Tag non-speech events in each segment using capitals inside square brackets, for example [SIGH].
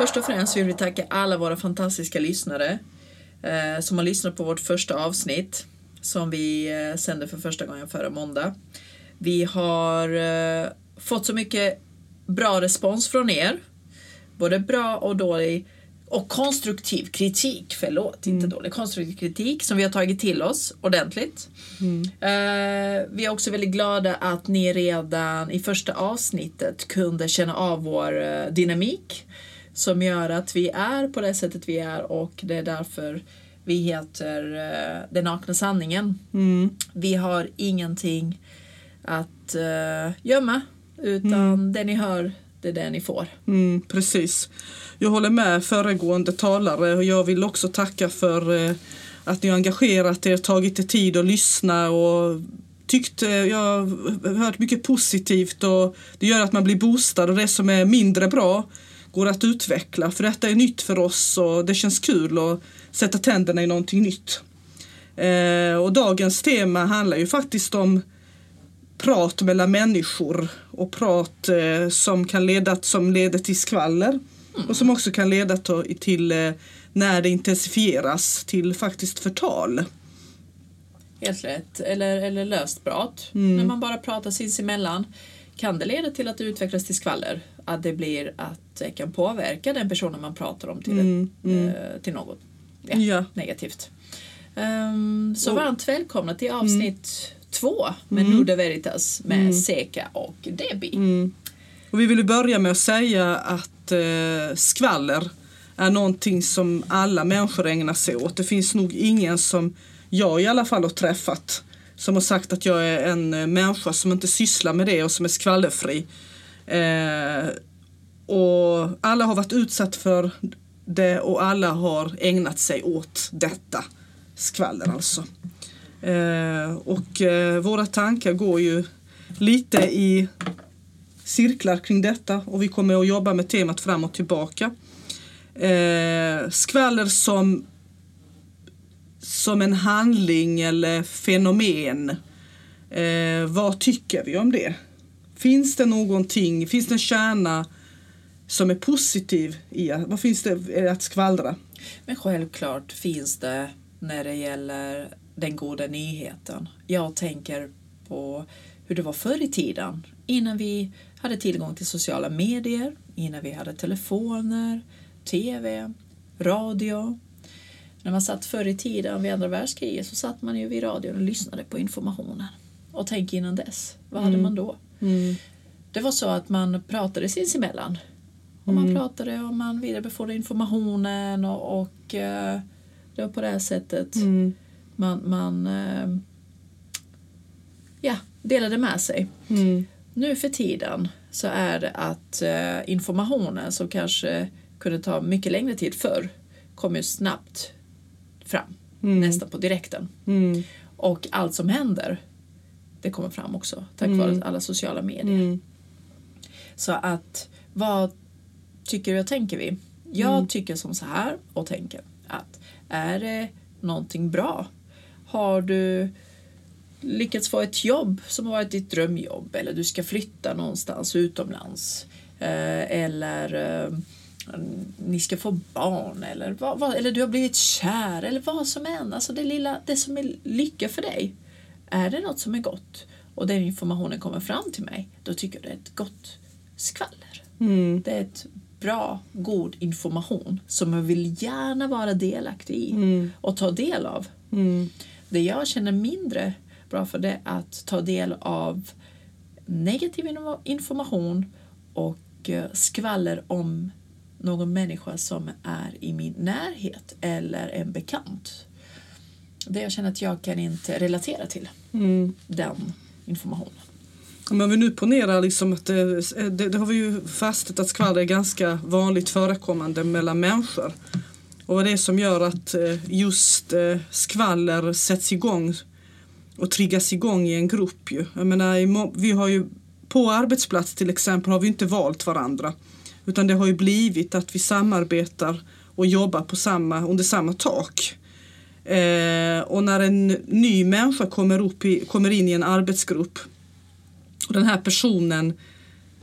Först och främst vill vi tacka alla våra fantastiska lyssnare eh, som har lyssnat på vårt första avsnitt som vi eh, sände för första gången förra måndag. Vi har eh, fått så mycket bra respons från er. Både bra och dålig och konstruktiv kritik, förlåt, inte dålig, konstruktiv kritik som vi har tagit till oss ordentligt. Eh, vi är också väldigt glada att ni redan i första avsnittet kunde känna av vår eh, dynamik som gör att vi är på det sättet vi är och det är därför vi heter eh, Den nakna sanningen. Vi har ingenting att uh, gömma utan det ni hör, det är det ni får. Mm, precis. Jag håller med föregående talare och jag vill också tacka för eh, att ni har engagerat er, tagit er tid att lyssna och tyckt, eh, jag har hört mycket positivt och det gör att man blir boostad och det som är mindre bra går att utveckla för detta är nytt för oss och det känns kul att sätta tänderna i någonting nytt. Eh, och dagens tema handlar ju faktiskt om prat mellan människor och prat eh, som kan leda som leder till skvaller och som också kan leda till eh, när det intensifieras till faktiskt förtal. Helt rätt. Eller, eller löst prat. När man bara pratar sinsemellan kan det leda till att det utvecklas till skvaller. Att det blir att det kan påverka den personen man pratar om till, eh, till något ja, Ja. negativt. Ehm, så Och- varmt välkomna till avsnitt två med Nuda Veritas med Seka och Debbie. Och vi vill börja med att säga att eh, skvaller är någonting som alla människor ägnar sig åt. Det finns nog ingen som jag i alla fall har träffat som har sagt att jag är en eh, människa som inte sysslar med det och som är skvallerfri. Eh, och alla har varit utsatt för det och alla har ägnat sig åt detta. Skvaller alltså. Eh, och eh, våra tankar går ju lite i cirklar kring detta och vi kommer att jobba med temat fram och tillbaka. Eh, skvaller som, som en handling eller fenomen. Eh, vad tycker vi om det? Finns det någonting, finns det en kärna som är positiv i vad finns det att skvallra? Men självklart finns det när det gäller den goda nyheten. Jag tänker på hur det var förr i tiden innan vi hade tillgång till sociala medier, innan vi hade telefoner, tv, radio. När man satt förr i tiden vid andra världskriget så satt man ju vid radion och lyssnade på informationen. Och tänk innan dess, vad hade man då? Det var så att man pratade sinsemellan. Och man pratade och man vidarebefordrade informationen och, och eh, det var på det här sättet man, man eh, ja, delade med sig. Nu för tiden så är det att eh, informationen som kanske kunde ta mycket längre tid förr kommer ju snabbt fram, nästan på direkten. Och allt som händer det kommer fram också tack vare alla sociala medier. Så att vad tycker och tänker vi? Jag tycker som så här och tänker att är det någonting bra? Har du lyckats få ett jobb som har varit ditt drömjobb eller du ska flytta någonstans utomlands eh, eller eh, ni ska få barn eller, vad, eller du har blivit kär eller vad som än. Alltså det, lilla, det som är lycka för dig. Är det något som är gott och den informationen kommer fram till mig, då tycker jag det är ett gott skvaller. Det är ett bra, god information som jag vill gärna vara delaktig i och ta del av. Det jag känner mindre bra för det är att ta del av negativ information och eh, skvaller om någon människa som är i min närhet eller en bekant. Det jag känner att jag kan inte relatera till den informationen. Men vi nu ponerar liksom att det, det, det har vi ju fastställt att skvaller är ganska vanligt förekommande mellan människor. Och vad det är som gör att eh, just eh, skvaller sätts igång och triggas igång i en grupp. Ju. Jag menar, vi har ju, på arbetsplats till exempel har vi inte valt varandra. Utan det har ju blivit att vi samarbetar och jobbar på samma, under samma tak. Eh, och när en ny människa kommer, upp i, kommer in i en arbetsgrupp och den här personen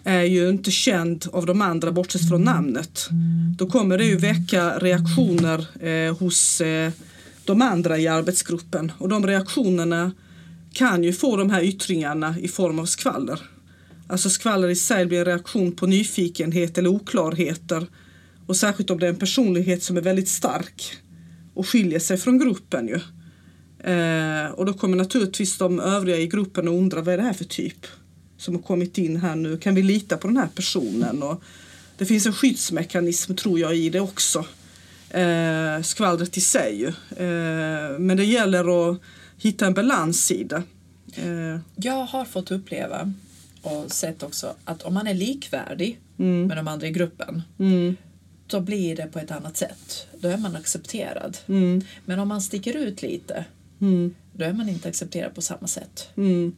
är ju inte känd av de andra bortsett från namnet. Då kommer det ju väcka reaktioner eh, hos eh, de andra i arbetsgruppen och de reaktionerna kan ju få de här yttringarna i form av skvaller. Alltså skvaller i sig blir en reaktion på nyfikenhet eller oklarheter och särskilt om det är en personlighet som är väldigt stark och skiljer sig från gruppen ju. Eh, och då kommer naturligtvis de övriga i gruppen att undra vad är det här för typ som har kommit in här nu? Kan vi lita på den här personen? Och det finns en skyddsmekanism tror jag i det också. Eh, skvallret i sig. Eh, men det gäller att hitta en balans i det. Eh, Jag har fått uppleva och sett också att om man är likvärdig med de andra i gruppen mm, då blir det på ett annat sätt. Då är man accepterad. mm, Men om man sticker ut lite mm, då är man inte accepterad på samma sätt. mm,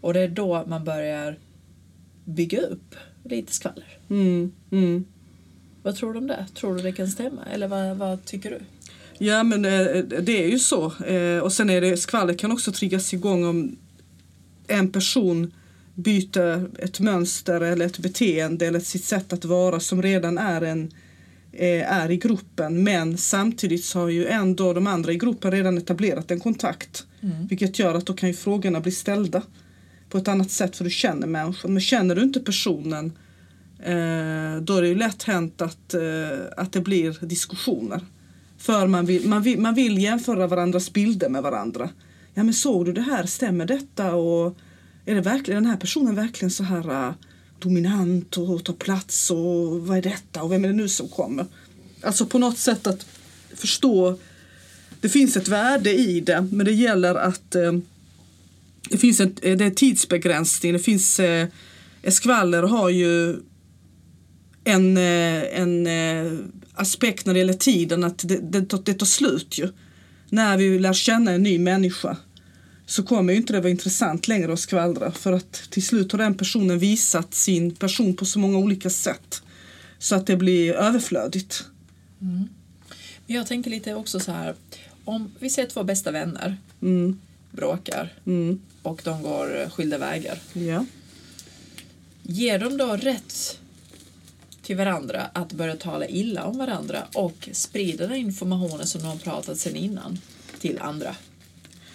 Och det är då man börjar bygga upp lite skvaller. mm, mm. Vad tror du om det? Tror du det kan stämma? Eller vad, vad tycker du? Ja men eh, det är ju så. Eh, Och sen är det skvaller kan också triggas igång om en person byter ett mönster eller ett beteende eller sitt sätt att vara som redan är, en, är i gruppen. Men samtidigt så har ju ändå de andra i gruppen redan etablerat en kontakt. Vilket gör att då kan ju frågorna bli ställda på ett annat sätt för du känner människan. Men känner du inte personen eh, då är det ju lätt hänt att, eh, att det blir diskussioner. För man vill, man, vill, man vill jämföra varandras bilder med varandra. Ja men såg du det här, stämmer detta? Och är det verkligen, den här personen verkligen så här dominant och tar plats och vad är detta och vem är det nu som kommer? Alltså på något sätt att förstå, det finns ett värde i det men det gäller att eh, det finns en, det är tidsbegränsning, det finns eh, skvaller har ju en, eh, en eh, aspekt när det gäller tiden att det, det, tar- det tar slut ju. När vi lär känna en ny människa så kommer ju inte det vara intressant längre att skvallra för att till slut har den personen visat sin person på så många olika sätt så att det blir överflödigt. Men jag tänker lite också så här. Om vi ser två bästa vänner Mm, bråkar mm, och de går skilda vägar. ja. Ger de då rätt till varandra att börja tala illa om varandra och sprida den informationen som de har pratat sen innan till andra?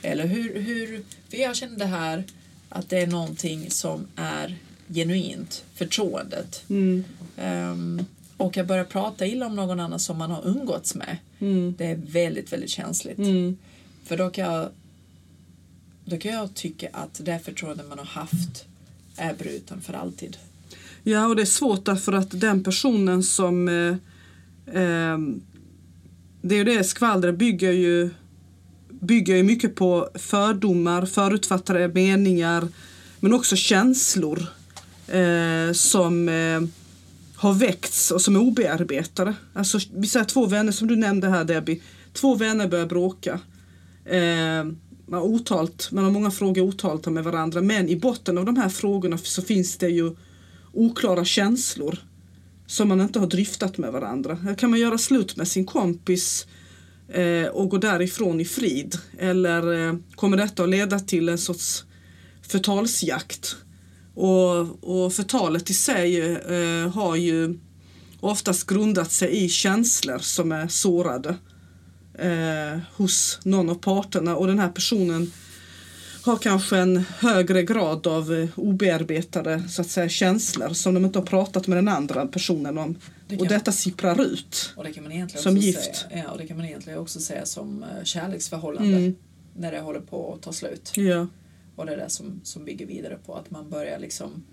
Eller hur, hur för jag känner det här att det är någonting som är genuint, förtroendet. Mm, Ehm, och jag börjar prata illa om någon annan som man har umgåtts med. mm, Det är väldigt, väldigt känsligt. mm, För då kan jag då kan jag tycka att det förtroende man har haft är bruten för alltid. Ja, och det är svårt därför att den personen som... Eh, eh, det är ju det, skvallret bygger ju, bygger ju mycket på fördomar, förutfattade meningar men också känslor eh, som eh, har väckts och som är obearbetade. Alltså, vi säger två vänner, som du nämnde här Debbie. Två vänner börjar bråka. Eh, man, har otalt, man har många frågor otalt med varandra men i botten av de här frågorna så finns det ju oklara känslor som man inte har dryftat med varandra. Kan man göra slut med sin kompis eh, Eh, och gå därifrån i frid? Eller eh, kommer detta att leda till en sorts förtalsjakt? Och, och förtalet i sig eh, har ju oftast grundat sig i känslor som är sårade eh, hos någon av parterna och den här personen har kanske en högre grad av eh, obearbetade så att säga, känslor som de inte har pratat med den andra personen om. Det Och detta sipprar ut. Och det kan man egentligen Som också gift. Säga, ja, och det kan man egentligen också säga som eh, kärleksförhållande Mm. när det håller på att ta slut. Ja. Och det är det som, som bygger vidare på att man börjar liksom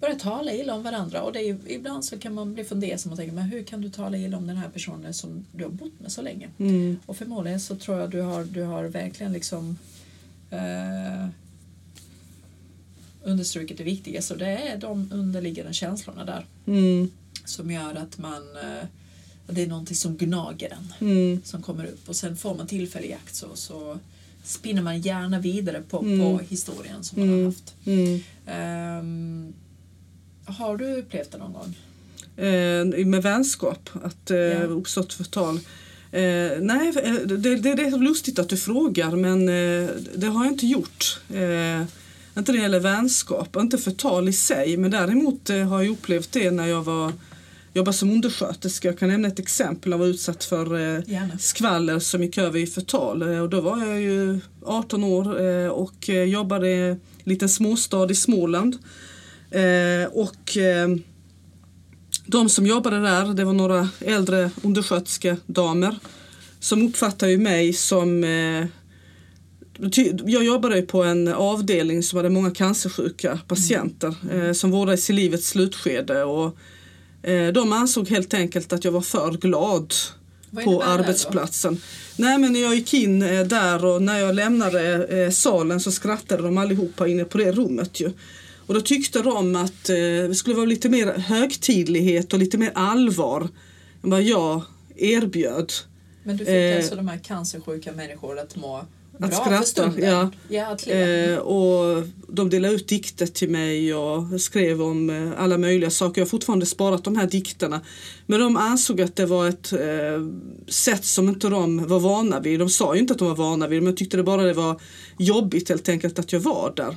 börjar tala illa om varandra och det är, ibland så kan man bli fundersam och tänka men hur kan du tala illa om den här personen som du har bott med så länge? Mm. Och förmodligen så tror jag du har, du har verkligen liksom eh, understrukit det viktiga så det är de underliggande känslorna där Mm. som gör att man eh, att det är någonting som gnager en Mm. som kommer upp och sen får man tillfällig jakt så, så spinner man gärna vidare på, Mm. på historien som man har Mm. haft. Ehm, har du upplevt det någon gång? Eh, med vänskap, att eh, Ja. uppstått förtal. Eh, nej, eh, det, det, det är lustigt att du frågar men eh, det har jag inte gjort. Eh, inte när det gäller vänskap, inte förtal i sig, men däremot eh, har jag upplevt det när jag var jobbade som undersköterska. Jag kan nämna ett exempel. Jag var utsatt för eh, skvaller som gick över i förtal. Eh, och då var jag ju 18 år eh, och jobbade i en liten småstad i Småland. Eh, och de som jobbade där, det var några äldre undersköterskedamer som uppfattade ju mig som eh, jag jobbade ju på en avdelning som hade många cancersjuka patienter eh, som vårdades i livets slutskede och eh, de ansåg helt enkelt att jag var för glad på arbetsplatsen. Nej men när jag gick in eh, där och när jag lämnade eh, salen så skrattade de allihopa inne på det rummet ju. Och då tyckte de att eh, det skulle vara lite mer högtidlighet och lite mer allvar än vad jag erbjöd. Men du fick Eh, alltså de här cancersjuka människor att må bra Att för skratta, stunden? ja. ja. Eh, och de delade ut dikter till mig och skrev om eh, alla möjliga saker. Jag har fortfarande sparat de här dikterna. Men de ansåg att det var ett eh, sätt som inte de var vana vid. De sa ju inte att de var vana vid det, men jag tyckte det bara det var jobbigt helt enkelt att jag var där.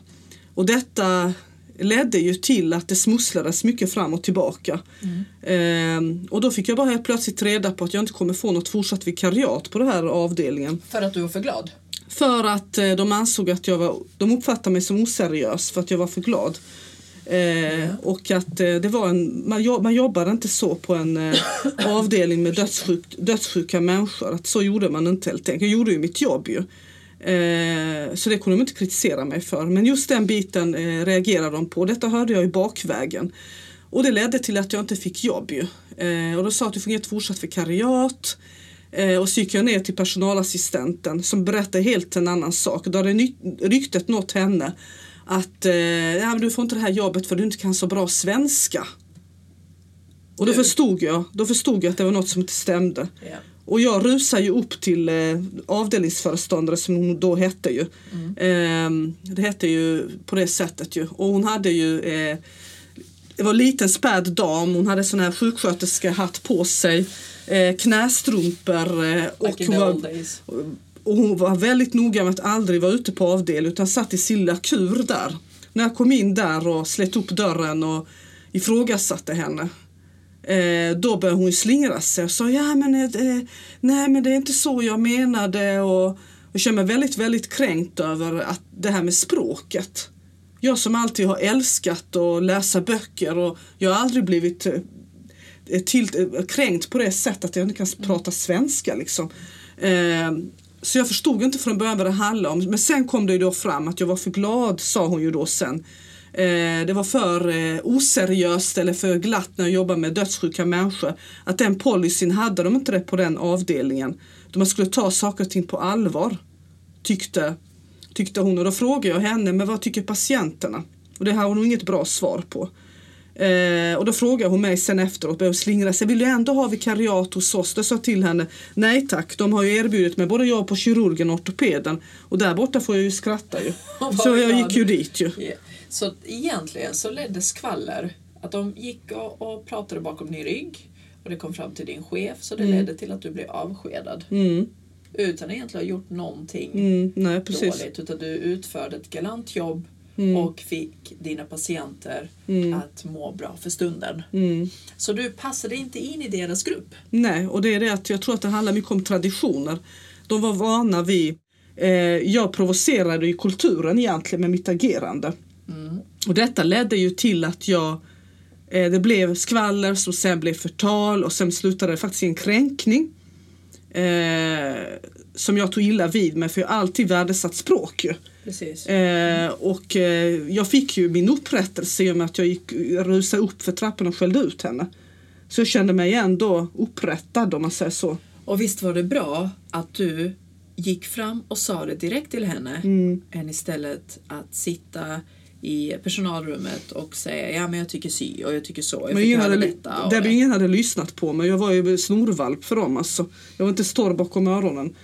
Och detta ledde ju till att det smusslades mycket fram och tillbaka. Eh, och då fick jag bara helt plötsligt reda på att jag inte kommer få något fortsatt vikariat på den här avdelningen. För att du var för glad? För att eh, de ansåg att jag var, de uppfattade mig som oseriös för att jag var för glad. Eh, och att eh, det var en, man, jobb, man jobbade inte så på en eh, avdelning med dödssjuk, dödssjuka människor. Att så gjorde man inte helt enkelt. Jag gjorde ju mitt jobb ju. Eh, så det kunde de inte kritisera mig för. Men just den biten eh, reagerade de på. Detta hörde jag i bakvägen. Och det ledde till att jag inte fick jobb ju. Eh, och då sa att du får inget fortsatt vikariat. Eh, och så gick jag ner till personalassistenten som berättade helt en annan sak. Då hade ryktet nått henne att eh, ja, men du får inte det här jobbet för du inte kan så bra svenska. Och då förstod jag, då förstod jag att det var något som inte stämde. Ja. Och jag rusar ju upp till eh, avdelningsföreståndare som hon då hette ju. Eh, det hette ju på det sättet ju. Och hon hade ju eh, det var en liten späd dam, hon hade sån här sjuksköterskehatt på sig, eh, knästrumpor eh, och, hon var, och hon var väldigt noga med att aldrig vara ute på avdelning utan satt i sin lilla kur där. När jag kom in där och slet upp dörren och ifrågasatte henne Eh, då började hon slingra sig och sa ja men, eh, eh, nej men det är inte så jag menade och jag känner mig väldigt väldigt kränkt över att det här med språket. Jag som alltid har älskat att läsa böcker och jag har aldrig blivit eh, till, eh, kränkt på det sättet att jag inte kan prata svenska liksom. Eh, så jag förstod inte från början vad det handlade om. Men sen kom det ju då fram att jag var för glad, sa hon ju då sen. Eh, det var för eh, oseriöst eller för glatt när jag jobbade med dödssjuka människor. Att den policyn hade de inte det på den avdelningen. De man skulle ta saker och ting på allvar. Tyckte, tyckte hon. Och då frågade jag henne, men vad tycker patienterna? Och det har hon inget bra svar på. Eh, och då frågade hon mig sen efteråt, började slingra sig, vill du ändå ha vikariat hos oss? Då sa jag till henne, nej tack, de har ju erbjudit mig både jag på kirurgen och ortopeden och där borta får jag ju skratta ju. [LAUGHS] Så jag gick ju dit ju. Ja. Så egentligen så ledde skvaller att de gick och, och pratade bakom din rygg och det kom fram till din chef så det ledde till att du blev avskedad. Mm, Utan egentligen ha gjort någonting mm, nej precis. dåligt utan du utförde ett galant jobb Mm. och fick dina patienter Mm. att må bra för stunden. Mm. Så du passade inte in i deras grupp. Nej, och det är det att jag tror att det handlar mycket om traditioner. De var vana vid, eh, jag provocerade ju kulturen egentligen med mitt agerande. Mm. Och detta ledde ju till att jag, eh, det blev skvaller som sen blev förtal och sen slutade det faktiskt i en kränkning. Eh, som jag tog illa vid mig för jag har alltid värdesatt språk ju. Precis. Eh, och eh, jag fick ju min upprättelse i och med att jag gick rusade upp för trappan och skällde ut henne. Så jag kände mig ändå upprättad om man säger så. Och visst var det bra att du gick fram och sa det direkt till henne Mm. än istället att sitta i personalrummet och säga ja men jag tycker si och jag tycker så. Jag Men ingen hade, detta det. ingen hade lyssnat på mig. Jag var ju snorvalp för dem alltså. Jag var inte stor bakom öronen.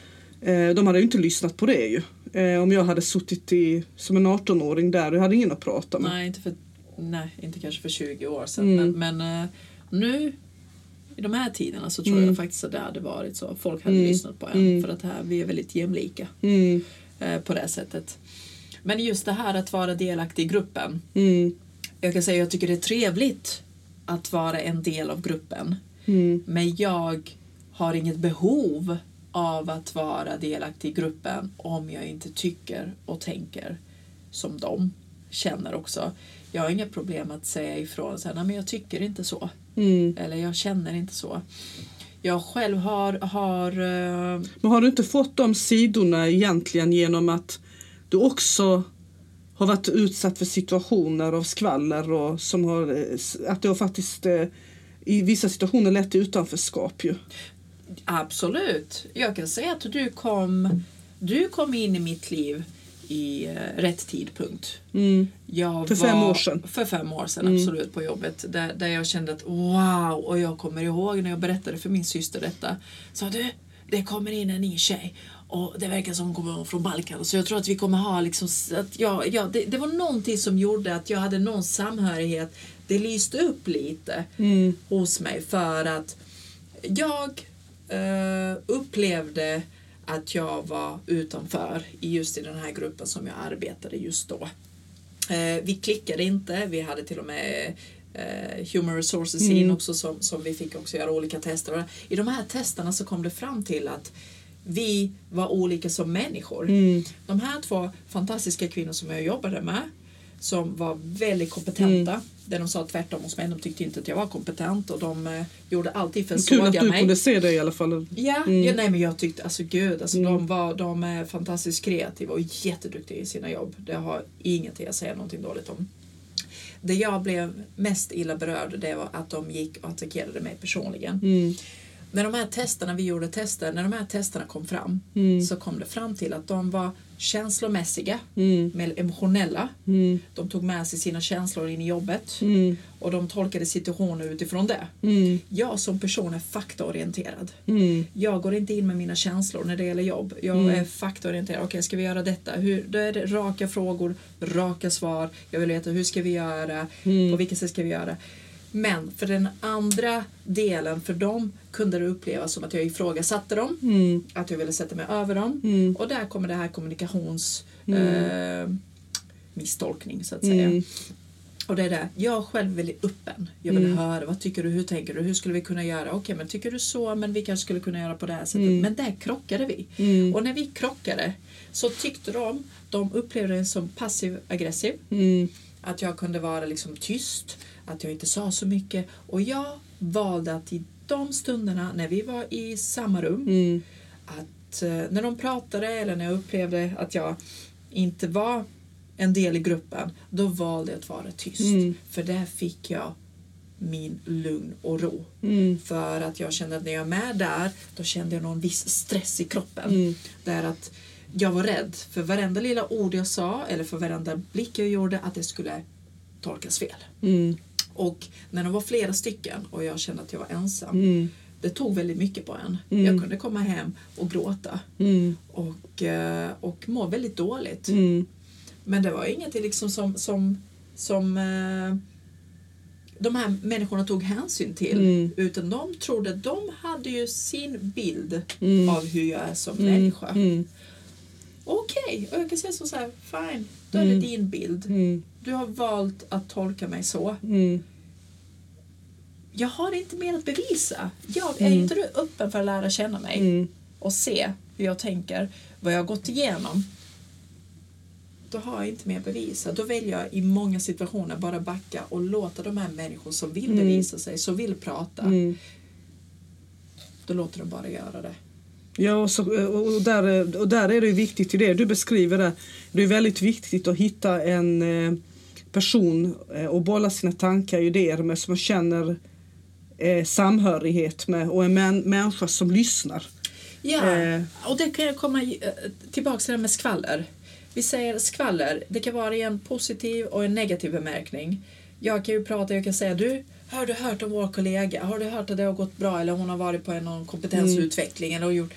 Eh, de hade ju inte lyssnat på det ju. Eh, om jag hade suttit i, som en 18-åring där, jag hade ingen att prata med. Nej, inte, för, nej, inte kanske för 20 år sedan Mm. men, men eh, nu i de här tiderna så tror Mm. jag faktiskt att det hade varit så. Folk hade Mm. lyssnat på en Mm. för att här, vi är väldigt jämlika Mm, eh, på det sättet. Men just det här att vara delaktig i gruppen. Mm. Jag kan säga jag tycker det är trevligt att vara en del av gruppen. Men jag har inget behov av att vara delaktig i gruppen om jag inte tycker och tänker som de känner också. Jag har inga problem att säga ifrån så här, men jag tycker inte så. Mm. Eller jag känner inte så. Jag själv har, har eh, Men har du inte fått de sidorna egentligen genom att du också har varit utsatt för situationer av skvaller och som har, eh, att det har faktiskt eh, i vissa situationer lett till utanförskap ju. Absolut. Jag kan säga att du kom, du kom in i mitt liv i eh, rätt tidpunkt. Mm. För fem år sedan. För fem år sedan, Mm. absolut, på jobbet. Där, där jag kände att wow, och jag kommer ihåg när jag berättade för min syster detta. Sa du, det kommer in en ny tjej och det verkar som hon kommer från Balkan. Så jag tror att vi kommer ha liksom, att ja, ja, det, det var någonting som gjorde att jag hade någon samhörighet. Det lyste upp lite Mm. hos mig för att jag upplevde att jag var utanför i just i den här gruppen som jag arbetade just då. Eh, vi klickade inte, vi hade till och med eh, Human Resources in Mm. också som, som vi fick också göra olika tester. I de här testerna så kom det fram till att vi var olika som människor. Mm. De här två fantastiska kvinnor som jag jobbade med som var väldigt kompetenta. Mm. Där de sa tvärtom hos mig. De tyckte inte att jag var kompetent och de eh, gjorde alltid för att Kul att såga du mig. kunde se det i alla fall. Ja, Mm. ja, nej men jag tyckte, alltså gud, alltså Mm. de, var, de är fantastiskt kreativa och jätteduktiga i sina jobb. Det har ingenting att säga någonting dåligt om. Det jag blev mest illa berörd det var att de gick och attackerade mig personligen. Mm. När de här testerna, vi gjorde tester, när de här testerna kom fram Mm. så kom det fram till att de var känslomässiga, Mm. med emotionella. Mm. De tog med sig sina känslor in i jobbet Mm. och de tolkade situationer utifrån det. Mm. Jag som person är faktaorienterad. Mm. Jag går inte in med mina känslor när det gäller jobb. Jag Mm. är faktaorienterad. Okej, ska vi göra detta? Hur, då är det raka frågor, raka svar. Jag vill veta hur ska vi göra? Mm. På vilket sätt ska vi göra? Men för den andra delen, för dem kunde det upplevas som att jag ifrågasatte dem. Mm. Att jag ville sätta mig över dem. Mm. Och där kommer det här kommunikations Mm. eh, misstolkning så att säga. Mm. Och det är det. Jag själv väldigt öppen. Jag vill Mm. höra, vad tycker du, hur tänker du, hur skulle vi kunna göra? Okej, men tycker du så, men vi kanske skulle kunna göra på det här sättet. Mm. Men där krockade vi. Mm. Och när vi krockade så tyckte de, de upplevde det som passiv aggressiv. Mm. Att jag kunde vara liksom tyst, att jag inte sa så mycket. Och jag valde att i de stunderna när vi var i samma rum, Mm. att eh, när de pratade eller när jag upplevde att jag inte var en del i gruppen, då valde jag att vara tyst. Mm. För där fick jag min lugn och ro. Mm. För att jag kände att när jag är med där, då kände jag någon viss stress i kroppen. Mm. Där att jag var rädd för varenda lilla ord jag sa eller för varenda blick jag gjorde att det skulle tolkas fel. Mm. Och när de var flera stycken och jag kände att jag var ensam, Mm. det tog väldigt mycket på en. Mm. Jag kunde komma hem och gråta Mm. och, eh, och må väldigt dåligt. Mm. Men det var inget liksom som, som, som eh, de här människorna tog hänsyn till. Mm. Utan de trodde, de hade ju sin bild Mm. av hur jag är som Mm. människa. Mm. Okej, och jag kan säga så så här, fine, då är Mm. det din bild. Mm. Du har valt att tolka mig så. Mm. Jag har inte mer att bevisa. Jag, Är Mm. inte du öppen för att lära känna mig Mm. och se hur jag tänker, vad jag har gått igenom, då har jag inte mer att bevisa. Då väljer jag i många situationer bara backa och låta de här människorna som vill Mm. bevisa sig, som vill prata, Mm. då låter de bara göra det. Ja, och, så, och, där, och där är det viktigt i det du beskriver där. Det är väldigt viktigt att hitta en eh, person eh, och bolla sina tankar och idéer med som man känner eh, samhörighet med och en män, människa som lyssnar. Ja, Eh. och det kan jag komma tillbaka till det med skvaller. Vi säger skvaller, det kan vara i en positiv och en negativ bemärkning. Jag kan ju prata, jag kan säga du, har du hört om vår kollega? Har du hört att det har gått bra eller hon har varit på en någon kompetensutveckling eller gjort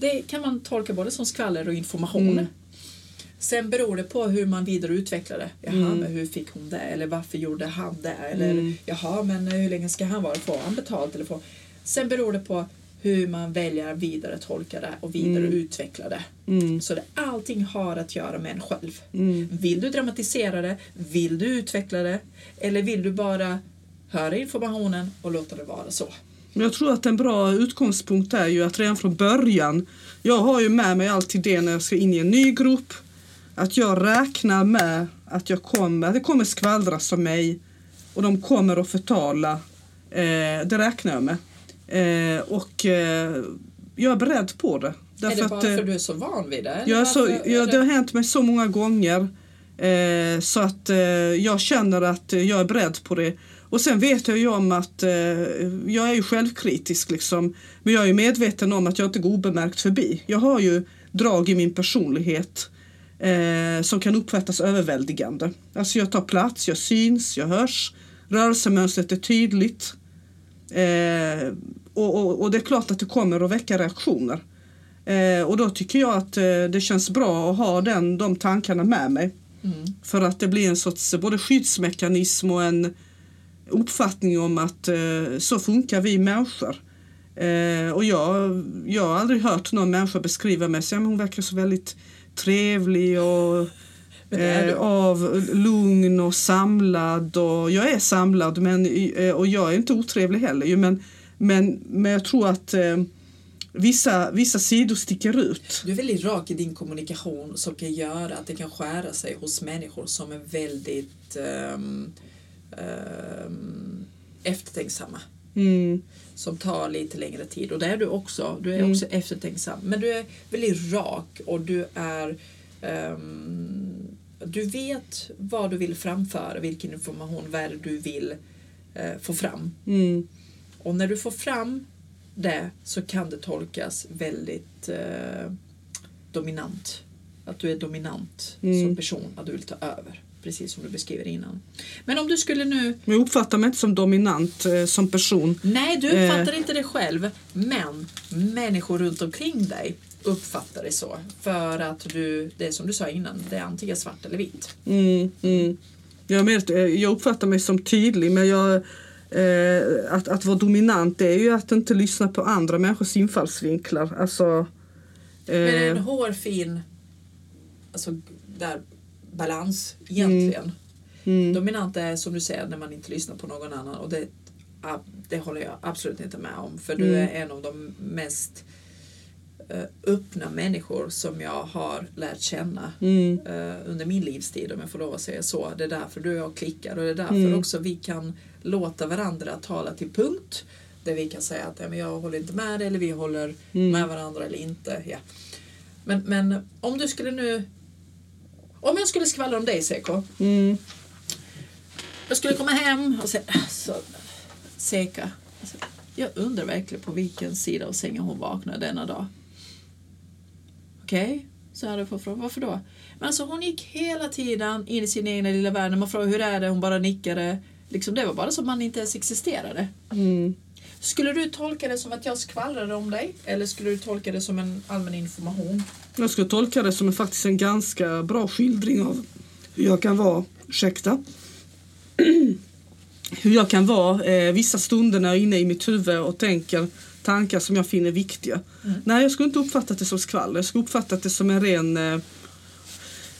det kan man tolka både som skvaller och information. Mm. Sen beror det på hur man vidareutvecklar det. Jaha, Mm. men hur fick hon det? Eller varför gjorde han det? Eller Mm. jaha, men hur länge ska han vara? Får han betalt? Eller får... Sen beror det på hur man väljer att vidare tolka det och Mm. utveckla det. Mm. Så det, allting har att göra med en själv. Mm. Vill du dramatisera det? Vill du utveckla det? Eller vill du bara höra informationen och låta det vara så? Men jag tror att en bra utgångspunkt är ju att redan från början, jag har ju med mig alltid det när jag ska in i en ny grupp, att jag räknar med att jag kommer, att det kommer skvallras om mig och de kommer att förtala. Eh, det räknar jag med. Eh, och eh, jag är beredd på det. är Därför det att, bara eh, för att du är så van vid det? jag är så, är jag, det- det har hänt mig så många gånger eh, så att eh, jag känner att eh, jag är beredd på det. Och sen vet jag ju om att eh, jag är ju självkritisk liksom. Men jag är medveten om att jag inte går obemärkt förbi. Jag har ju drag i min personlighet eh, som kan uppfattas överväldigande. Alltså jag tar plats, jag syns, jag hörs. Rörelsemönstret är tydligt. Eh, och, och, och det är klart att det kommer att väcka reaktioner. Eh, och då tycker jag att eh, det känns bra att ha den, de tankarna med mig. Mm. För att det blir en sorts både skyddsmekanism och en uppfattning om att eh, så funkar vi människor. Eh, och jag, jag har aldrig hört någon människa beskriva mig som hon verkar så väldigt trevlig och eh, av lugn och samlad. Och jag är samlad men, och jag är inte otrevlig heller. Men, men, men jag tror att vissa, vissa sidor sticker ut. Du är väldigt rak i din kommunikation som kan göra att det kan skära sig hos människor som är väldigt ehm, ehm, eftertänksamma. Mm, Som tar lite längre tid. Och det är du också. Du är Mm. också eftertänksam. Men du är väldigt rak och du är ehm, du vet vad du vill framföra, vilken information, vad är det du vill eh, få fram. mm, Och när du får fram det så kan det tolkas väldigt eh, dominant. Att du är dominant Mm. som person, att du vill ta över. Precis som du beskriver innan. Men om du skulle nu... men jag uppfattar mig inte som dominant eh, som person. Nej, du Eh. uppfattar inte det själv. Men människor runt omkring dig uppfattar det så. För att du, det är som du sa innan, det är antingen svart eller vitt. Mm, mm. Jag, med, eh, jag uppfattar mig som tydlig men jag, eh, att, att vara dominant det är ju att inte lyssna på andra människors infallsvinklar. Alltså, Men det är en eh, hårfin alltså, där, balans egentligen. mm, Dominant är som du säger när man inte lyssnar på någon annan och det, det håller jag absolut inte med om. För du Mm. är en av de mest eh, öppna människor som jag har lärt känna mm, eh, under min livstid om jag får lov att säga så. Det är därför du och jag klickar och det är därför Mm. också vi kan låta varandra tala till punkt. Där vi kan säga att ja, men jag håller inte med dig eller vi håller Mm. med varandra eller inte. Ja. Men, men om du skulle nu om jag skulle skvallra om dig Seko. mm, Jag skulle komma hem och säga alltså, Seka. Alltså, jag undrar verkligen på vilken sida av sängen hon vaknade denna dag. Okej, så hade jag fått fråga. Varför då? Men alltså hon gick hela tiden in i sin egna lilla värld. När man frågade hur är det, hon bara nickade. Liksom, det var bara som man inte ens existerade. mm. Skulle du tolka det som att jag skvallrade om dig? Eller skulle du tolka det som en allmän information? Jag skulle tolka det som en, faktiskt en ganska bra skildring av hur jag kan vara, ursäkta, [CLEARS THROAT] hur jag kan vara eh, vissa stunder när jag är inne i mitt huvud och tänker tankar som jag finner viktiga. Mm. Nej, jag skulle inte uppfatta det som skvaller. Jag skulle uppfatta det som en ren eh,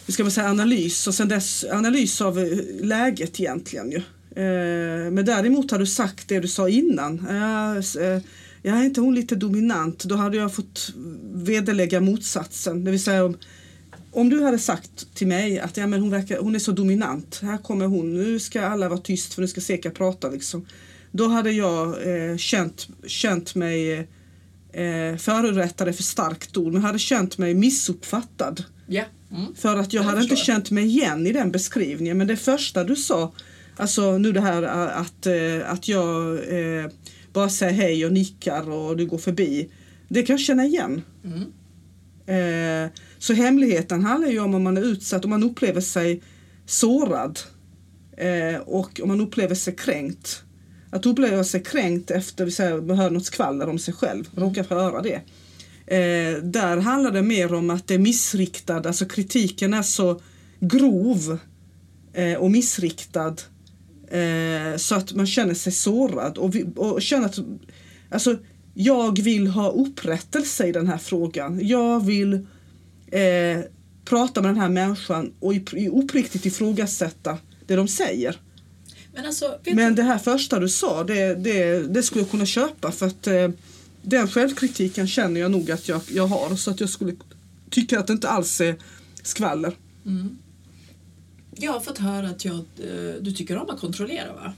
ska man säga, analys och sen dess analys av eh, läget egentligen. Ju. Eh, men däremot har du sagt det du sa innan. Eh, eh, Ja, är inte hon lite dominant? Då hade jag fått vederlägga motsatsen. Det vill säga om, om du hade sagt till mig att ja, men hon, verkar, hon är så dominant, här kommer hon, nu ska alla vara tyst för nu ska Seka prata. Liksom. Då hade jag eh, känt, känt mig eh, förorättad är för starkt ord, men jag hade känt mig missuppfattad. Ja. Mm. För att jag Jag hade inte känt mig igen i den beskrivningen. Men det första du sa, alltså nu det här eh, att, eh, att jag eh, bara säger hej och nickar och du går förbi. Det kan jag känna igen. Mm. Så hemligheten handlar ju om om man är utsatt, om man upplever sig sårad och om man upplever sig kränkt. Att uppleva sig kränkt efter säger, man hör något skvaller om sig själv, råkar höra det. Eh, där handlar det mer om att det är missriktad, alltså kritiken är så grov eh, och missriktad eh, så att man känner sig sårad och, vi, och känner att, alltså jag vill ha upprättelse i den här frågan. Jag vill eh, prata med den här människan och i, i uppriktigt ifrågasätta det de säger. Men, alltså, Men det här första du sa, det, det, det skulle jag kunna köpa för att eh, den självkritiken känner jag nog att jag, jag har så att jag skulle tycka att det inte alls är skvaller. Jag har fått höra att jag, eh, du tycker om att kontrollera va?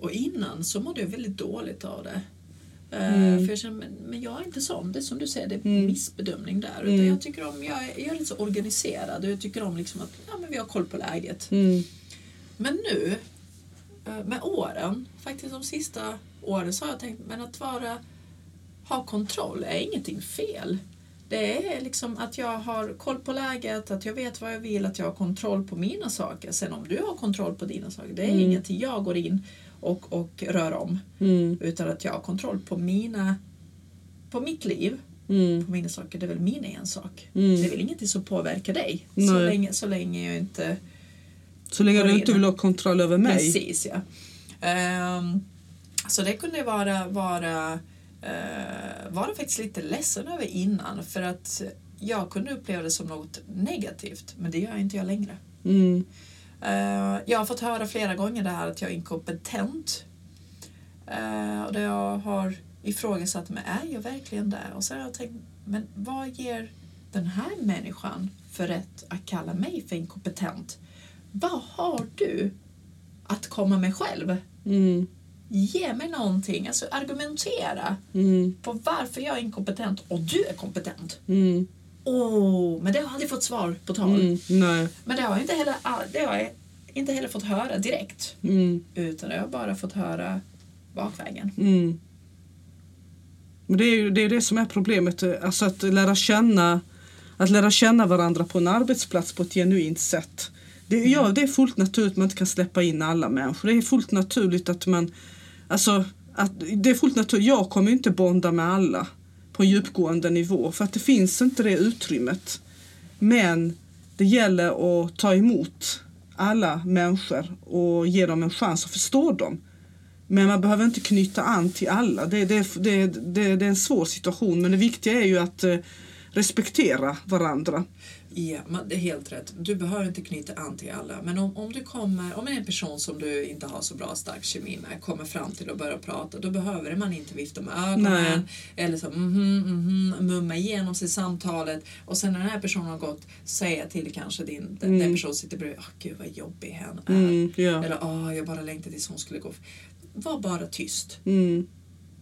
Och innan så mådde jag väldigt dåligt av det. Eh, Mm. För jag känner, men, men jag är inte sån. Det är som du säger, det är Mm. missbedömning där. Utan Mm. jag tycker om, jag är, jag är lite så organiserad och jag tycker om liksom att ja, men vi har koll på läget. Mm. Men nu, eh, med åren, faktiskt de sista åren så har jag tänkt men att vara, ha kontroll är ingenting fel. Det är liksom att jag har koll på läget, att jag vet vad jag vill, att jag har kontroll på mina saker. Sen om du har kontroll på dina saker, det är Mm. ingenting jag går in och, och rör om. Mm. Utan att jag har kontroll på mina på mitt liv, Mm. på mina saker, det är väl min ensak. Mm. Det är väl ingenting som påverkar dig. Så länge, så länge jag inte Så länge du inte in. vill ha kontroll över mig. Precis, ja. Ehm, så det kunde vara, vara, uh, vara faktiskt lite ledsen över innan för att jag kunde uppleva det som något negativt men det gör inte jag längre. Mm. Eh, jag har fått höra flera gånger det här att jag är inkompetent. Uh, och det jag har ifrågasatt mig, är jag verkligen det? Och så har jag tänkt, men vad ger den här människan för rätt att kalla mig för inkompetent? Vad har du att komma med själv? Mm. Ge mig någonting, alltså argumentera Mm. på varför jag är inkompetent och du är kompetent. Mm. Åh, men det har jag aldrig fått svar på tal. Mm. Nej. Men det har jag inte heller, det har jag inte heller fått höra direkt. Mm. Utan jag har bara fått höra bakvägen. Mm. Men det är ju det, är det som är problemet, alltså att lära känna att lära känna varandra på en arbetsplats på ett genuint sätt. Det, ja, det är fullt naturligt att man inte kan släppa in alla människor. Det är fullt naturligt att man... Alltså, att, det är fullt naturligt. Jag kommer ju inte bonda med alla på en djupgående nivå för att det finns inte det utrymmet. Men det gäller att ta emot alla människor och ge dem en chans att förstå dem. Men man behöver inte knyta an till alla. Det, det, det, det, det är en svår situation men det viktiga är ju att eh, respektera varandra. Ja, men det är helt rätt. Du behöver inte knyta an till alla. Men om, om du kommer, om en person som du inte har så bra stark kemi med kommer fram till och börjar prata, då behöver man inte vifta med ögonen Nej. eller så mhm, mhm, mumma igenom sig samtalet och sen när den här personen har gått säga till kanske din, den, Mm. den person som sitter bredvid, åh gud vad jobbig hen är. Mm, ja. Eller åh, jag bara längtar tills hon skulle gå. Var bara tyst. Mm,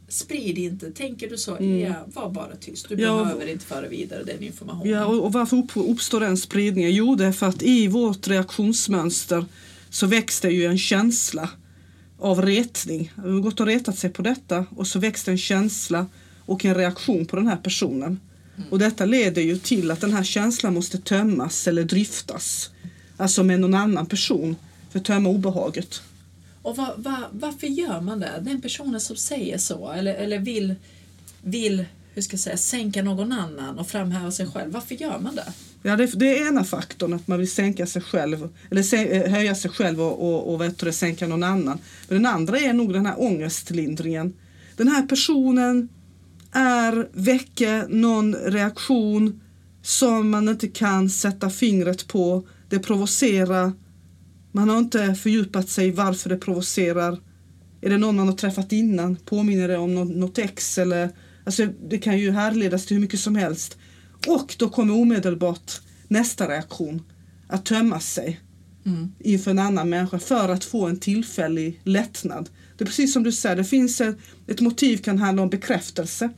Sprid inte. Tänker du så, Mm. ja, var bara tyst. Du Ja, behöver inte föra vidare den informationen. ja, och, och varför upp, uppstår den spridningen? Jo, det är för att i vårt reaktionsmönster så väcks det ju en känsla av retning. Man har gått och retat sig på detta och så väcks det en känsla och en reaktion på den här personen. Och detta leder ju till att den här känslan måste tömmas eller dryftas. Alltså med någon annan person för att tömma obehaget. Och var, var, varför gör man det? Den personen som säger så eller, eller vill, vill hur ska jag säga, sänka någon annan och framhäva sig själv. Varför gör man det? Ja, det, det är ena faktorn, att man vill sänka sig själv, eller se, eh, höja sig själv och, och, och vet du, sänka någon annan. Men den andra är nog den här ångestlindringen. Den här personen är, väcker någon reaktion som man inte kan sätta fingret på. Det provocerar. Man har inte fördjupat sig i varför det provocerar. Är det någon man har träffat innan? Påminner det om något, ex? Eller, alltså, det kan ju härledas till hur mycket som helst. Och då kommer omedelbart nästa reaktion. Att tömma sig Mm. inför en annan människa för att få en tillfällig lättnad. Det är precis som du säger, det finns ett, ett motiv kan handla om bekräftelse.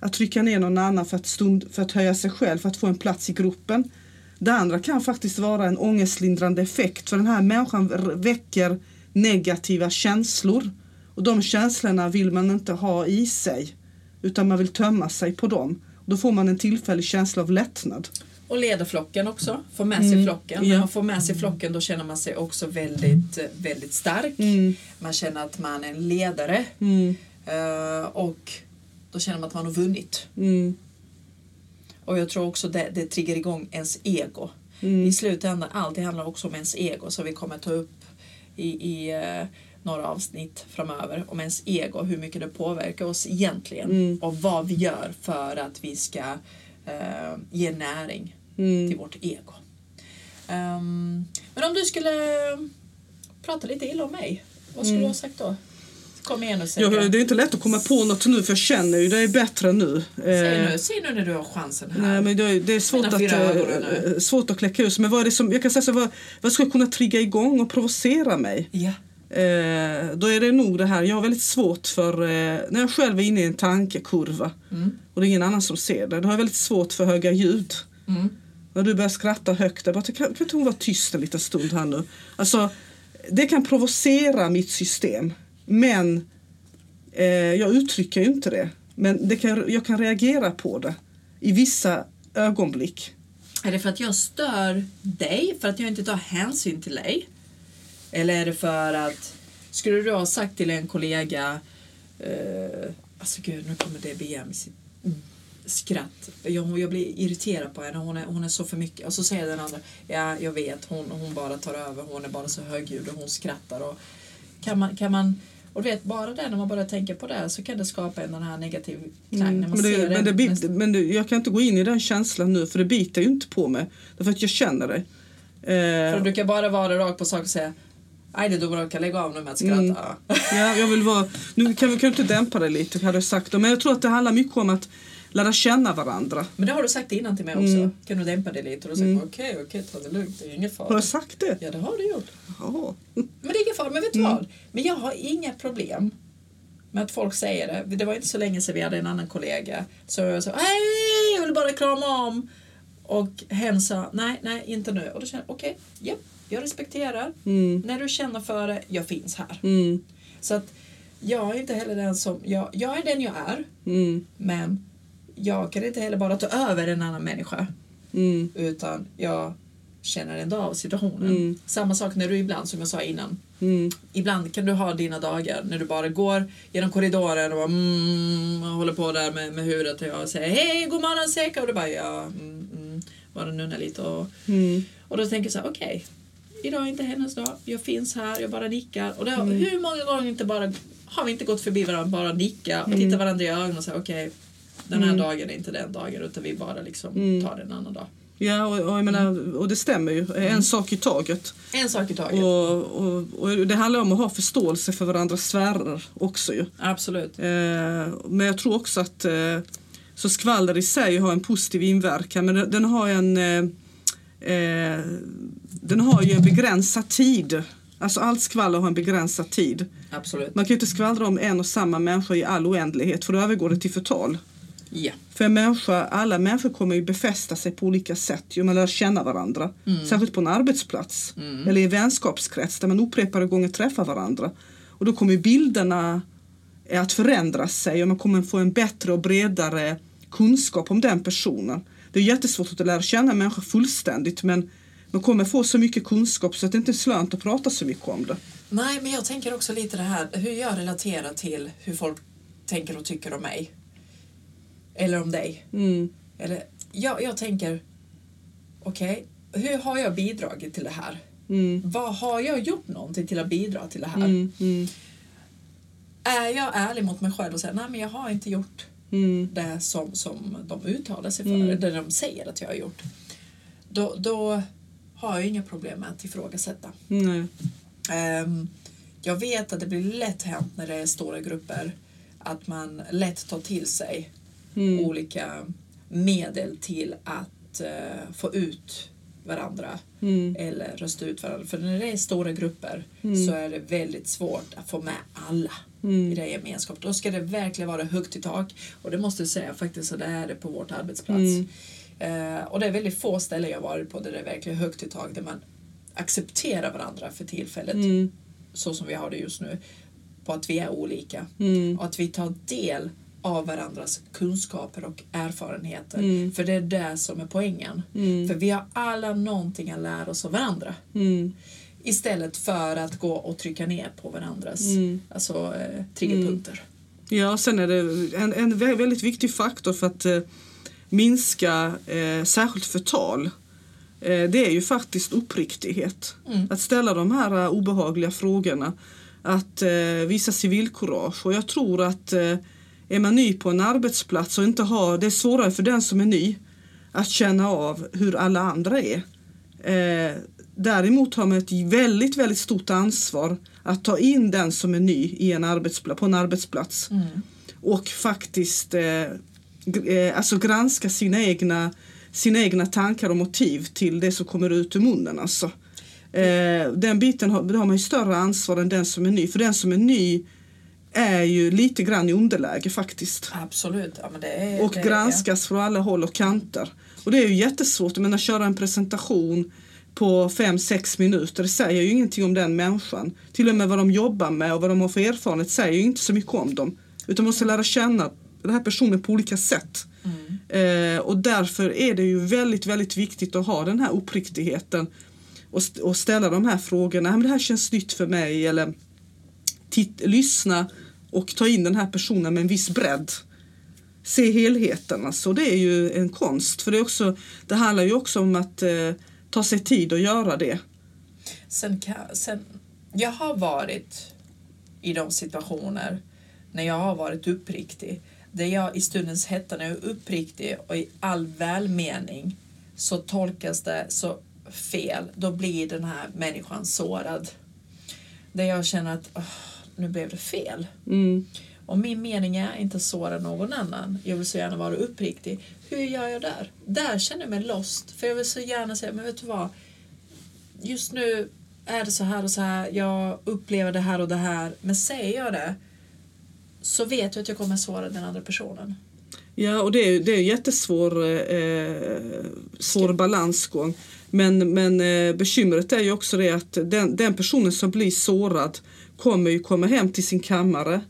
Att trycka ner någon annan för att, stund, för att höja sig själv, för att få en plats i gruppen. Det andra kan faktiskt vara en ångestlindrande effekt för den här människan väcker negativa känslor. Och de känslorna vill man inte ha i sig utan man vill tömma sig på dem. Då får man en tillfällig känsla av lättnad. Och leda flocken också, få med sig Mm, flocken. ja. När man får med sig flocken då känner man sig också väldigt, väldigt stark. Mm, Man känner att man är en ledare mm, eh, och då känner man att man har vunnit. Mm, Och jag tror också det, det triggar igång ens ego. mm. I slutändan, allt det handlar också om ens ego som vi kommer ta upp i, i eh, några avsnitt framöver om ens ego, hur mycket det påverkar oss egentligen Mm. och vad vi gör för att vi ska eh, ge näring Mm. till vårt ego. Ehm, men om du skulle prata lite illa om mig, vad skulle du ha sagt då? Kom igen och säg det. det är inte lätt att komma på något nu för jag känner ju det är bättre nu. Säg Eh, nu, säg nu när du har chansen här. Nej, men det, är- det är svårt att, eh, nu. svårt att kläcka sig. Men vad är det som, jag kan säga så, vad, vad ska kunna trigga igång och provocera mig? Ja. Eh, då är det nog det här, jag har väldigt svårt för, eh, när jag själv är inne i en tankekurva Mm. och det är ingen annan som ser det, då har jag väldigt svårt för höga ljud. Mm. När du börjar skratta högt, jag bara, kan, kan inte hon vara tyst en liten stund här nu? Alltså, det kan provocera mitt system, men eh, jag uttrycker ju inte det. Men det kan, jag kan reagera på det i vissa ögonblick. Är det för att jag stör dig, för att jag inte tar hänsyn till dig? Eller är det för att, skulle du ha sagt till en kollega, eh, alltså gud nu kommer det BM i sitt skratt. Jag, jag blir irriterad på henne, hon är, hon är så för mycket. Och så säger den andra, ja jag vet, hon, hon bara tar över, hon är bara så högljudd och hon skrattar. Och kan man, kan man och du vet, bara det när man börjar tänka på det så kan det skapa en den här negativ klang. Mm, när man men ser det, men, det näst- bit, men det, jag kan inte gå in i den känslan nu för det biter ju inte på mig. Därför att jag känner det. För Eh, du kan bara vara rakt på sak och säga Nej det är bra, kan lägga av nu med att skratta. Mm. ja, jag vill vara, nu kan vi kan inte dämpa det lite hade jag sagt. Men jag tror att det handlar mycket om att lära känna varandra. Men det har du sagt innan till mig också. Mm. Kan du dämpa det lite? Och du säger okej, okej, ta det lugnt, det är ingen Har fara. jag sagt det? Ja det har du gjort. Ja. Men det är ingen fara, men vet du vad? Men jag har inga problem med att folk säger det. Det var inte så länge sedan vi hade en annan kollega så jag sa hej, jag vill bara krama om. Och hen sa nej, nej, inte nu. Och då kände jag okej, ja, jag respekterar. Mm. När du känner för det, jag finns här. Mm. Så att jag är inte heller den som, jag, jag är den jag är. Mm. Men jag kan inte heller bara ta över en annan människa. Mm. Utan jag känner ändå av situationen. Mm. Samma sak när du ibland, som jag sa innan. Mm. Ibland kan du ha dina dagar när du bara går genom korridoren och bara, mm, och håller på där med, med huvudet och jag säger hej, god morgon Seka och du bara ja, mm, mm, bara nunna lite och, Mm. och då tänker jag så här, okej, idag är inte hennes dag, jag finns här, jag bara nickar och har- Mm. hur många gånger inte bara, har vi inte gått förbi varandra, bara nicka och titta varandra i ögonen och säga okej, den här Mm. dagen är inte den dagen utan vi bara liksom Mm. tar det en annan dag. Ja, och, och, jag menar, och det stämmer ju. En sak i taget. En sak i taget. Och, och, och det handlar om att ha förståelse för varandras sfärer också ju. Absolut. Eh, men jag tror också att eh, så skvaller i sig har en positiv inverkan men den, den har en eh, eh, den har ju en begränsad tid. Alltså allt skvaller har en begränsad tid. Absolut. Man kan ju inte skvallra om en och samma människa i all oändlighet för då övergår det till förtal. Ja. För en människa, alla människor kommer ju befästa sig på olika sätt. Ju man lär känna varandra. Särskilt på en arbetsplats. Eller i vänskapskrets där man upprepade gånger träffar varandra. Och då kommer bilderna eh, att förändra sig och man kommer få en bättre och bredare kunskap om den personen. Det är jättesvårt att lära känna en människa fullständigt men man kommer få så mycket kunskap så att det inte är slönt att prata så mycket om det. Nej, men jag tänker också lite det här hur jag relaterar till hur folk tänker och tycker om mig. Eller om dig. Mm. Eller, jag, jag tänker, okej, hur har jag bidragit till det här? Mm. Vad har jag gjort någonting till att bidra till det här? Mm. Mm. Är jag ärlig mot mig själv och säger, nej men jag har inte gjort Mm. det som, som de uttalar sig för, Mm. eller det de säger att jag har gjort. Då, då har jag inga problem med att ifrågasätta. Nej. Ehm, jag vet att det blir lätt hänt när det är stora grupper att man lätt tar till sig Mm. olika medel till att eh, få ut varandra Mm. eller rösta ut varandra. För när det är stora grupper Mm. så är det väldigt svårt att få med alla Mm. i det gemenskap. Då ska det verkligen vara högt i tak och det måste jag säga faktiskt så det är det på vårt arbetsplats. Eh, och det är väldigt få ställen jag varit på där det är verkligen högt i tak där man accepterar varandra för tillfället Mm. så som vi har det just nu på att vi är olika Mm. och att vi tar del av varandras kunskaper och erfarenheter. Mm. För det är det som är poängen. Mm. För vi har alla någonting att lära oss av varandra. Mm. Istället för att gå och trycka ner på varandras Mm. alltså, eh, triggerpunkter. Ja, sen är det en, en vä- väldigt viktig faktor för att eh, minska eh, särskilt förtal. Eh, det är ju faktiskt uppriktighet. Mm. Att ställa de här eh, obehagliga frågorna. att eh, visa civilkurage. Och jag tror att eh, är man ny på en arbetsplats och inte har, det är svårare för den som är ny att känna av hur alla andra är. Eh, däremot har man ett väldigt, väldigt stort ansvar att ta in den som är ny i en arbetsplats, på en arbetsplats. Mm. Och faktiskt eh, eh, alltså granska sina egna, sina egna tankar och motiv till det som kommer ut ur munnen. Alltså. Eh, den biten har, har man ju större ansvar än den som är ny. För den som är ny är ju lite grann i underläge faktiskt. Absolut. Ja, men är, Och granskas från alla håll och kanter. Och det är ju jättesvårt. Jag menar, köra en presentation på 5-6 minuter, det säger ju ingenting om den människan. Till och med vad de jobbar med och vad de har för erfarenhet säger ju inte så mycket om dem. Utan man måste lära känna den här personen på olika sätt. Mm. Eh, och därför är det ju väldigt, väldigt viktigt att ha den här uppriktigheten och, st- och ställa de här frågorna. Men det här känns nytt för mig. Eller titt, lyssna och ta in den här personen med en viss bredd. Se helheten. Alltså. Det är ju en konst. För det, är också, det handlar ju också om att eh, ta sig tid att göra det. Sen, kan, sen, jag har varit i de situationer när jag har varit uppriktig. Där jag i stundens hetta, när jag är uppriktig och i all välmening så tolkas det så fel. Då blir den här människan sårad. Där jag känner att oh, nu blev det fel. Mm. Och min mening är inte att såra någon annan. Jag vill så gärna vara uppriktig. Hur gör jag där? Där känner jag mig lost. För jag vill så gärna säga, men vet du vad? Just nu är det så här och så här. Jag upplever det här och det här. Men säger jag det så vet jag att jag kommer såra den andra personen. Ja, och det är, det är en jättesvår eh, svår balansgång. Men, men eh, bekymret är ju också det att den, den personen som blir sårad kommer ju komma hem till sin kammare,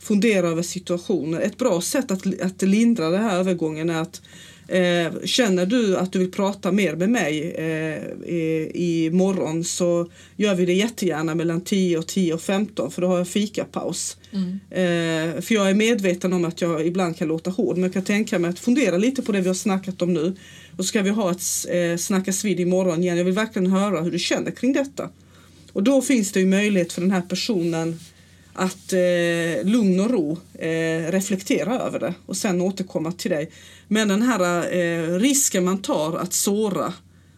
fundera över situationen. Ett bra sätt att, att lindra den här övergången är att Eh, känner du att du vill prata mer med mig eh, i, i morgon så gör vi det jättegärna mellan 10 och 10 och 15 för då har jag fikapaus. Eh, för jag är medveten om att jag ibland kan låta hård men jag kan tänka mig att fundera lite på det vi har snackat om nu och så ska vi ha ett eh, snackas vid imorgon igen. Jag vill verkligen höra hur du känner kring detta. Och då finns det ju möjlighet för den här personen att eh, lugn och ro eh, reflektera över det och sen återkomma till dig. Men den här eh, risken man tar att såra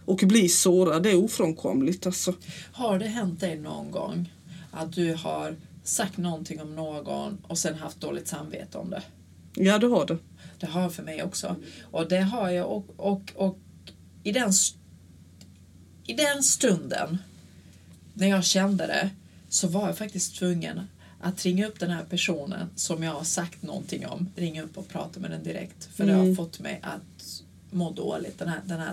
och bli sårad, det är ofrånkomligt. Alltså. Har det hänt dig någon gång att du har sagt någonting om någon och sen haft dåligt samvete om det? Ja, det har det. Det har för mig också. Och det har jag och, och, och i, den, i den stunden när jag kände det så var jag faktiskt tvungen att ringa upp den här personen som jag har sagt någonting om. Ringa upp och prata med den direkt. För det har Mm. fått mig att må dåligt. Den här, den här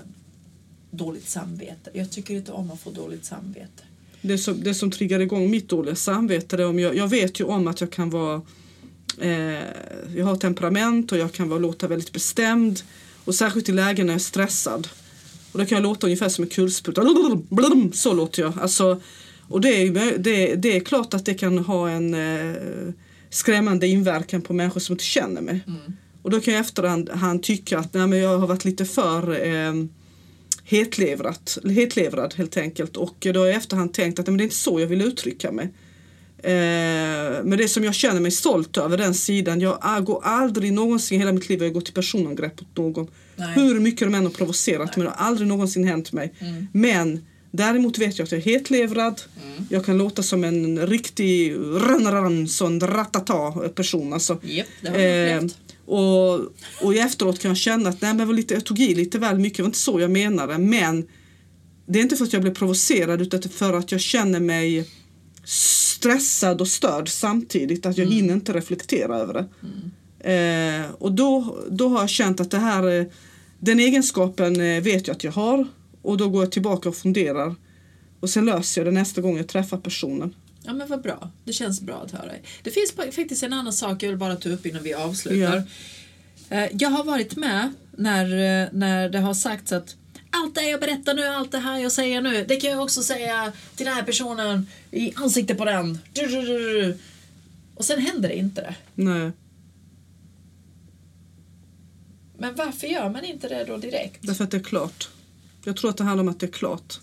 dåligt samvete. Jag tycker inte om att få dåligt samvete. Det som, det som triggar igång mitt dåliga samvete är om jag, jag vet ju om att jag kan vara eh, jag har temperament och jag kan vara, låta väldigt bestämd och särskilt i lägen när jag är stressad. Och då kan jag låta ungefär som en kulspruta. Så låter jag. Alltså, och det är, ju- det, det är klart att det kan ha en eh, skrämmande inverkan på människor som inte känner mig. Och då kan jag efterhand han tycka att nej, men jag har varit lite för eh, hetlevrad, hetlevrad helt enkelt. Och då har jag efterhand tänkt att nej, men det är inte så jag vill uttrycka mig. Eh, men det som jag känner mig stolt över den sidan, jag ah, går aldrig någonsin i hela mitt liv har jag gått till personangrepp mot någon. Nej. Hur mycket de än har provocerat mig, det har aldrig någonsin hänt mig. Mm. Men däremot vet jag att jag är hetlevrad, jag kan låta som en riktig sån ratata person. Alltså. Jag Eh, och, och efteråt kan jag känna att nej, men jag, lite, jag tog i lite väl mycket, det var inte så jag menade. Men det är inte för att jag blev provocerad utan för att jag känner mig stressad och störd samtidigt. Att jag hinner inte reflektera över det. Eh, och då, då har jag känt att det här, eh, den egenskapen eh, vet jag att jag har. Och då går jag tillbaka och funderar. Och sen löser jag det nästa gång jag träffar personen. Ja men vad bra. Det känns bra att höra. Det finns faktiskt en annan sak jag vill bara ta upp innan vi avslutar. Eh, Jag har varit med när, när det har sagts att allt det jag berättar nu, allt det här jag säger nu, det kan jag också säga till den här personen i ansiktet på den. Och sen händer det inte det. Nej, Men varför gör man inte det då direkt? därför att det är klart. Jag tror att det handlar om att det är klart.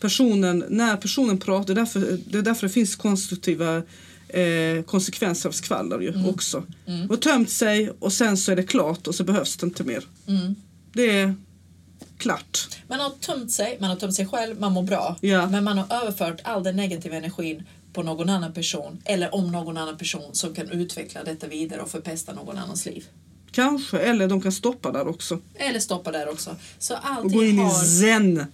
personen, när personen pratar, det är därför det, är därför det finns konstruktiva eh, konsekvenser av skvaller ju Mm. också. Och tömt sig och sen så är det klart och så behövs det inte mer. Mm. Det är klart. Man har tömt sig, man har tömt sig själv, man mår bra. Ja. Men man har överfört all den negativa energin på någon annan person eller om någon annan person som kan utveckla detta vidare och förpesta någon annans liv. Kanske, eller de kan stoppa där också. Eller stoppa där också. Så Och allting gå in i har... zen.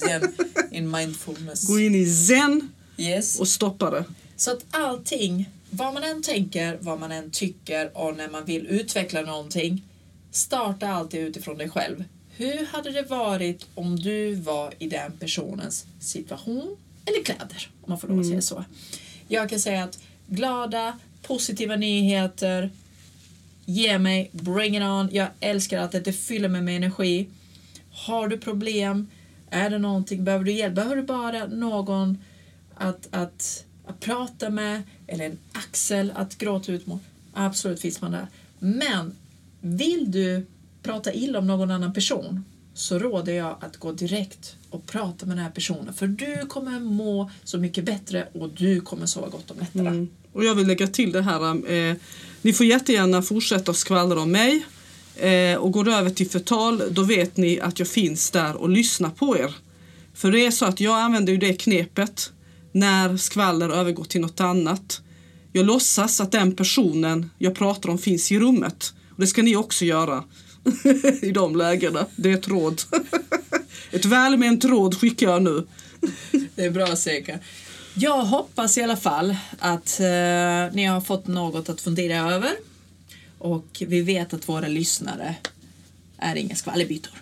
Zen, in mindfulness. Gå in i zen Yes. och stoppa det. Så att allting, vad man än tänker, vad man än tycker och när man vill utveckla någonting, starta alltid utifrån dig själv. Hur hade det varit om du var i den personens situation eller kläder, om man får lov att säga så. Jag kan säga att glada, positiva nyheter, ge mig, bring it on. Jag älskar att det fyller mig med energi. Har du problem, är det någonting, behöver du hjälp, behöver du bara någon att, att, att prata med eller en axel att gråta ut mot. Absolut finns man där. Men vill du prata illa om någon annan person så råder jag att gå direkt och prata med den här personen för du kommer må så mycket bättre och du kommer sova gott om nätterna. Mm. Och jag vill lägga till det här. Eh, ni får jättegärna fortsätta att skvallra om mig. Eh, och går det över till förtal, då vet ni att jag finns där och lyssnar på er. För det är så att jag använder ju det knepet när skvaller övergår till något annat. Jag låtsas att den personen jag pratar om finns i rummet. Och det ska ni också göra [LAUGHS] i de lägena. Det är ett råd. [LAUGHS] ett välment råd skickar jag nu. Det är bra säkert. Jag hoppas i alla fall att eh, ni har fått något att fundera över. Och vi vet att våra lyssnare är inga skvallerbytor.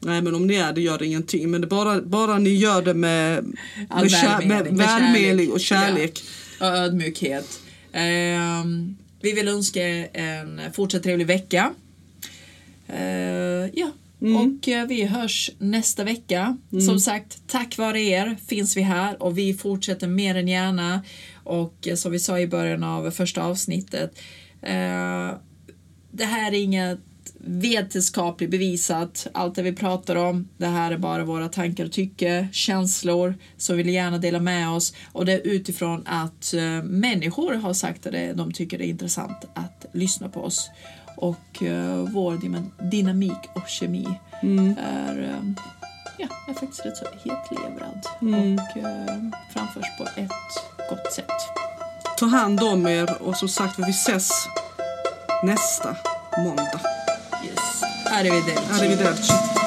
Nej men om ni är det gör det ingenting. Men det bara, bara ni gör det med, med, med, välmening, med välmening kärlek. och kärlek. Ja. Och ödmjukhet. Ehm, vi vill önska en fortsatt trevlig vecka. Eh, ja, Mm. och eh, vi hörs nästa vecka. Som sagt, tack vare er finns vi här och vi fortsätter mer än gärna. Och eh, som vi sa i början av första avsnittet. Eh, det här är inget vetenskapligt bevisat. Allt det vi pratar om, det här är bara våra tankar och tycke, känslor som vi vill gärna dela med oss. Och det är utifrån att eh, människor har sagt att de tycker det är intressant att lyssna på oss. Och eh, vår dynamik och kemi är, eh, ja, är faktiskt rätt så hetlevrad och eh, framförs på ett gott sätt. Ta hand om er och som sagt vi ses nästa måndag. Yes. Arrivederci. Arrivederci.